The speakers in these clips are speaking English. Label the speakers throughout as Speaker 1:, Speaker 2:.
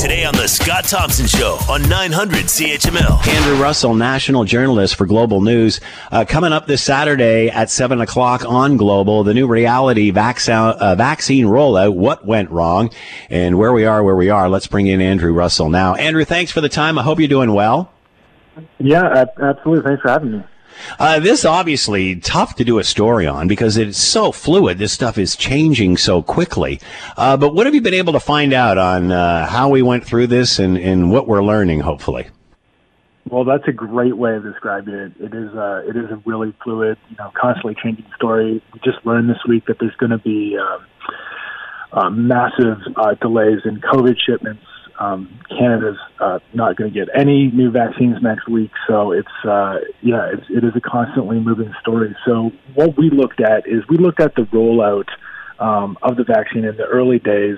Speaker 1: Today on The Scott Thompson Show on 900 CHML.
Speaker 2: Andrew Russell, national journalist for Global News. Uh, coming up this Saturday at 7 o'clock on Global, the new reality vac- uh, vaccine rollout, what went wrong, and where we are, where we are. Let's bring in Andrew Russell now. Andrew, thanks for the time. I hope you're doing well.
Speaker 3: Yeah, absolutely. Thanks for having me.
Speaker 2: Uh, this obviously tough to do a story on because it's so fluid. This stuff is changing so quickly. Uh, but what have you been able to find out on uh, how we went through this and, and what we're learning, hopefully?
Speaker 3: Well, that's a great way of describing it. It is uh, it is a really fluid, you know, constantly changing story. We just learned this week that there's going to be um, uh, massive uh, delays in COVID shipments um, Canada's uh, not going to get any new vaccines next week, so it's uh, yeah, it's, it is a constantly moving story. So what we looked at is we looked at the rollout um, of the vaccine in the early days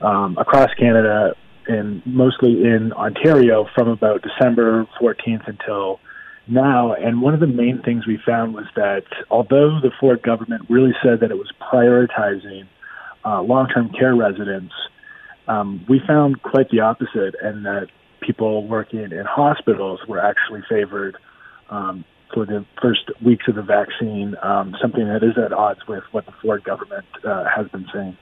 Speaker 3: um, across Canada and mostly in Ontario from about December 14th until now. And one of the main things we found was that although the Ford government really said that it was prioritizing uh, long-term care residents um, we found quite the opposite, and that people working in hospitals were actually favored um, for the first weeks of the vaccine, um, something that is at odds with what the Ford government uh, has been saying.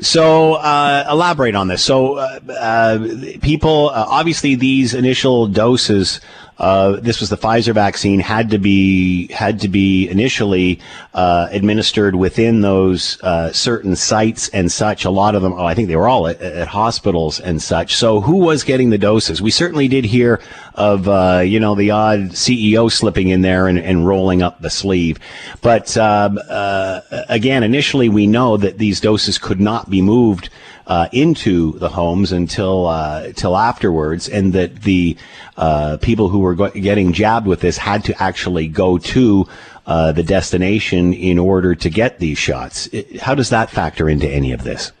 Speaker 2: So, uh, elaborate on this. So, uh, uh people, uh, obviously, these initial doses uh, this was the Pfizer vaccine had to be had to be initially uh, administered within those uh, certain sites and such. A lot of them, oh, I think they were all at, at, hospitals and such. So who was getting the doses? We certainly did hear of uh, you know the odd CEO slipping in there and, and rolling up the sleeve, but um, uh, again, initially we know that these doses could not be moved uh, into the homes until uh, until afterwards, and that the uh, people who were getting jabbed with this had to actually go to uh, the destination in order to get these shots. It, how does that factor into any of this?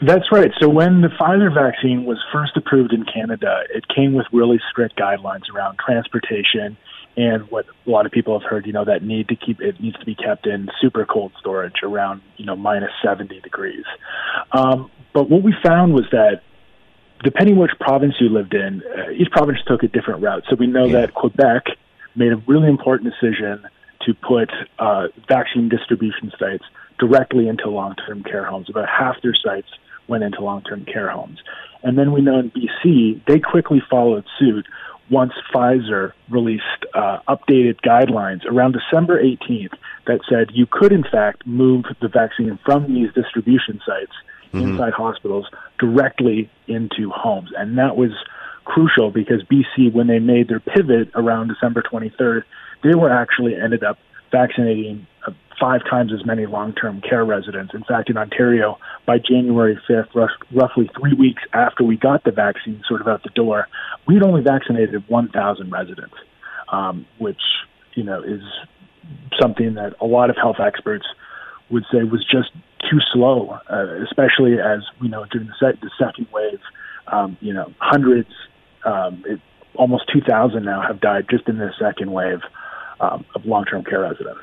Speaker 3: That's right. So when the Pfizer vaccine was first approved in Canada, it came with really strict guidelines around transportation and what a lot of people have heard, you know, that need to keep it needs to be kept in super cold storage around, you know, minus 70 degrees. Um, but what we found was that depending which province you lived in, uh, each province took a different route. So we know yeah. that Quebec made a really important decision to put uh, vaccine distribution sites directly into long-term care homes. About half their sites went into long-term care homes. And then we know in BC, they quickly followed suit once Pfizer released uh, updated guidelines around December 18th that said you could, in fact, move the vaccine from these distribution sites – mm-hmm. inside hospitals directly into homes. And that was crucial because BC, when they made their pivot around December 23rd, they were actually ended up vaccinating uh, five times as many long-term care residents. In fact, in Ontario, by January 5th, roughly three weeks after we got the vaccine sort of out the door, we'd only vaccinated 1,000 residents, um, which you know is something that a lot of health experts would say was just too slow, uh, especially as you know during the, se- the second wave. Um, you know, hundreds, um, it, almost 2,000 now have died just in this second wave um, of long-term care residents.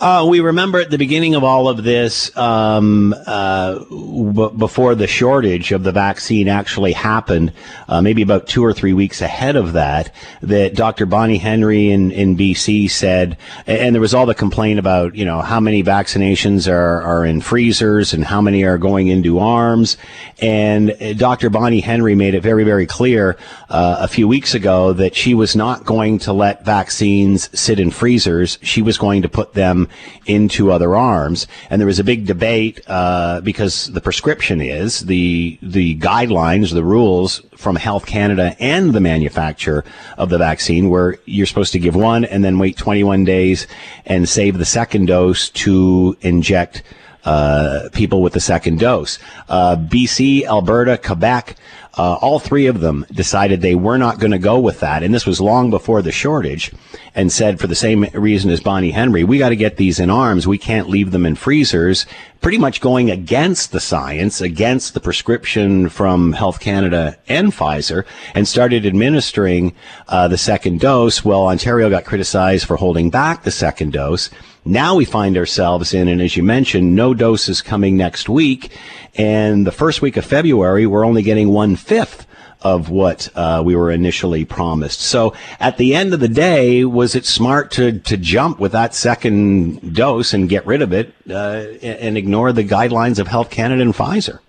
Speaker 2: Uh, we remember at the beginning of all of this, um, uh, b- before the shortage of the vaccine actually happened, uh, maybe about two or three weeks ahead of that, that Dr. Bonnie Henry in, in BC said, and there was all the complaint about, you know, how many vaccinations are, are in freezers and how many are going into arms. And Dr. Bonnie Henry made it very, very clear uh, a few weeks ago that she was not going to let vaccines sit in freezers. She was going to put them them into other arms. And there was a big debate uh, because the prescription is the the guidelines, the rules from Health Canada and the manufacturer of the vaccine, where you're supposed to give one and then wait 21 days and save the second dose to inject. Uh, people with the second dose. Uh, BC, Alberta, Quebec, uh, all three of them decided they were not going to go with that. And this was long before the shortage and said for the same reason as Bonnie Henry, we got to get these in arms. We can't leave them in freezers, pretty much going against the science, against the prescription from Health Canada and Pfizer and started administering uh, the second dose. Well, Ontario got criticized for holding back the second dose. Now we find ourselves in, and as you mentioned, no doses coming next week. And the first week of February, we're only getting one fifth of what uh, we were initially promised. So at the end of the day, was it smart to, to jump with that second dose and get rid of it uh, and ignore the guidelines of Health Canada and Pfizer?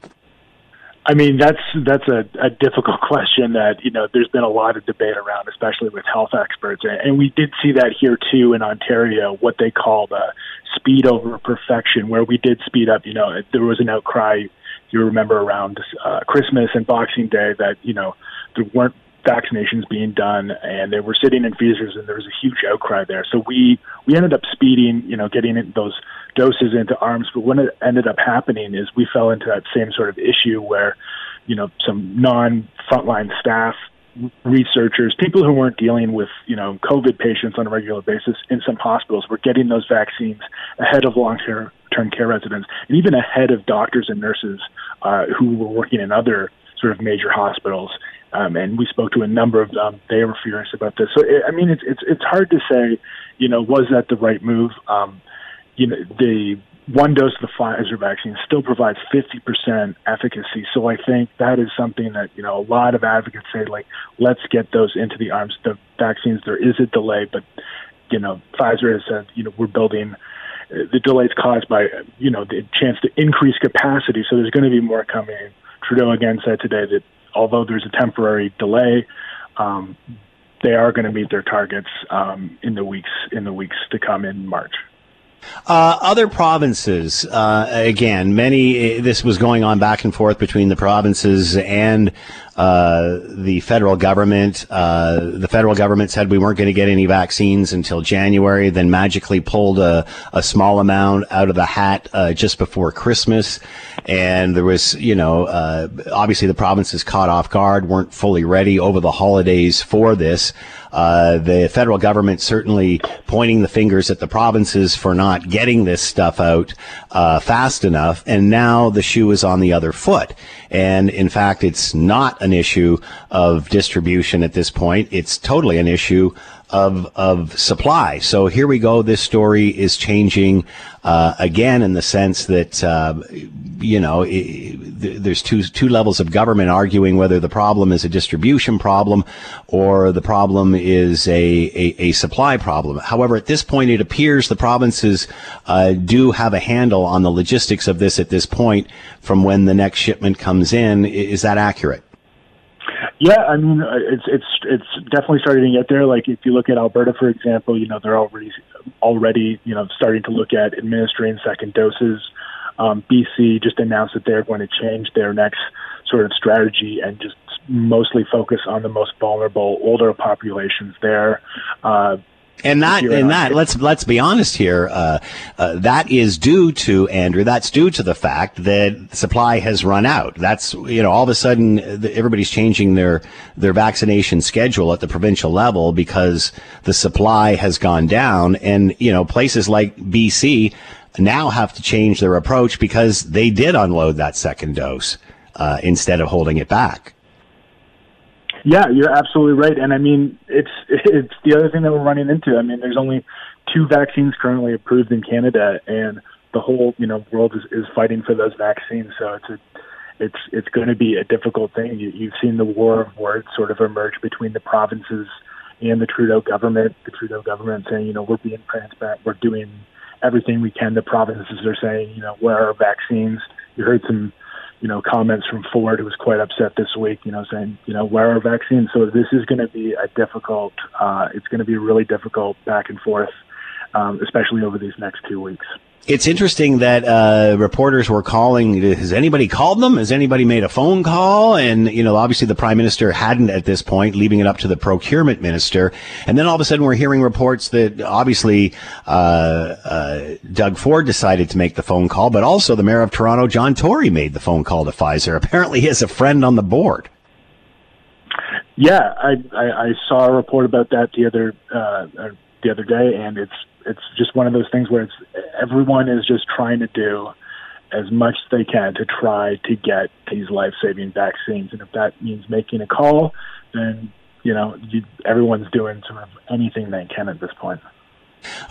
Speaker 3: I mean, that's that's a, a difficult question that you know there's been a lot of debate around, especially with health experts, and we did see that here too in Ontario, what they call the speed over perfection, where we did speed up. You know, there was an outcry. You remember around uh, Christmas and Boxing Day that you know there weren't vaccinations being done and they were sitting in freezers and there was a huge outcry there. So we we ended up speeding, you know, getting those doses into arms. But what ended up happening is we fell into that same sort of issue where, you know, some non frontline staff researchers, people who weren't dealing with, you know, COVID patients on a regular basis in some hospitals were getting those vaccines ahead of long-term care residents and even ahead of doctors and nurses uh, who were working in other sort of major hospitals. Um, and we spoke to a number of them. They were furious about this. So, I mean, it's it's it's hard to say, you know, was that the right move? Um, you know, the one dose of the Pfizer vaccine still provides 50% efficacy. So I think that is something that, you know, a lot of advocates say, like, let's get those into the arms. The vaccines, there is a delay, but, you know, Pfizer has said, you know, we're building uh, the delays caused by, you know, the chance to increase capacity. So there's going to be more coming. Trudeau again said today that although there's a temporary delay, um, they are going to meet their targets um, in the weeks in the weeks to come in March.
Speaker 2: Uh, other provinces, uh, again, many, this was going on back and forth between the provinces and uh, the federal government. Uh, the federal government said we weren't going to get any vaccines until January, then magically pulled a, a small amount out of the hat uh, just before Christmas. And there was, you know, uh, obviously the provinces caught off guard, weren't fully ready over the holidays for this. Uh, the federal government certainly pointing the fingers at the provinces for not getting this stuff out uh, fast enough, and now the shoe is on the other foot. And in fact, it's not an issue of distribution at this point. It's totally an issue of of supply. So here we go. This story is changing uh, again in the sense that uh, you know it, there's two two levels of government arguing whether the problem is a distribution problem or the problem is a a, a supply problem. However, at this point, it appears the provinces uh, do have a handle on the logistics of this at this point. From when the next shipment comes in, is that accurate?
Speaker 3: Yeah, I mean, uh, it's it's it's definitely starting to get there. Like if you look at Alberta, for example, you know they're already already you know starting to look at administering second doses. Um, BC just announced that they're going to change their next sort of strategy and just mostly focus on the most vulnerable older populations there. Uh,
Speaker 2: and that, and that, let's let's be honest here. Uh, uh, that is due to Andrew. That's due to the fact that supply has run out. That's you know all of a sudden everybody's changing their their vaccination schedule at the provincial level because the supply has gone down, and you know places like BC now have to change their approach because they did unload that second dose uh, instead of holding it back.
Speaker 3: Yeah, you're absolutely right. And I mean, it's it's the other thing that we're running into. I mean, there's only two vaccines currently approved in Canada, and the whole you know world is, is fighting for those vaccines. So it's a, it's it's going to be a difficult thing. You, you've seen the war of words sort of emerge between the provinces and the Trudeau government. The Trudeau government saying, you know, we're being transparent, we're doing everything we can. The provinces are saying, you know, where are vaccines? You heard some you know, comments from Ford, who was quite upset this week, you know, saying, you know, where are vaccines? So this is going to be a difficult, uh, it's going to be really difficult back and forth, um, especially over these next two weeks.
Speaker 2: It's interesting that uh, reporters were calling. Has anybody called them? Has anybody made a phone call? And you know, obviously, the prime minister hadn't at this point, leaving it up to the procurement minister. And then all of a sudden, we're hearing reports that obviously uh, uh, Doug Ford decided to make the phone call, but also the mayor of Toronto, John Tory, made the phone call to Pfizer. Apparently, he has a friend on the board.
Speaker 3: Yeah, I, I, I saw a report about that the other uh, the other day, and it's it's just one of those things where it's everyone is just trying to do as much as they can to try to get these life-saving vaccines, and if that means making a call, then you know you, everyone's doing sort of anything they can at this point.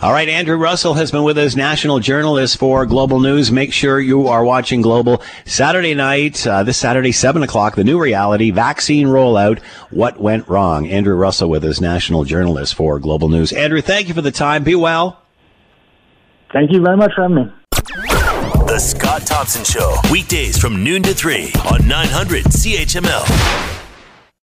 Speaker 2: All right, Andrew Russell has been with us, national journalist for Global News. Make sure you are watching Global Saturday night, uh, this Saturday, 7 o'clock, the new reality, vaccine rollout, what went wrong. Andrew Russell with us, national journalist for Global News. Andrew, thank you for the time. Be well.
Speaker 3: Thank you very much for having me.
Speaker 1: The Scott Thompson Show, weekdays from noon to 3 on 900 CHML.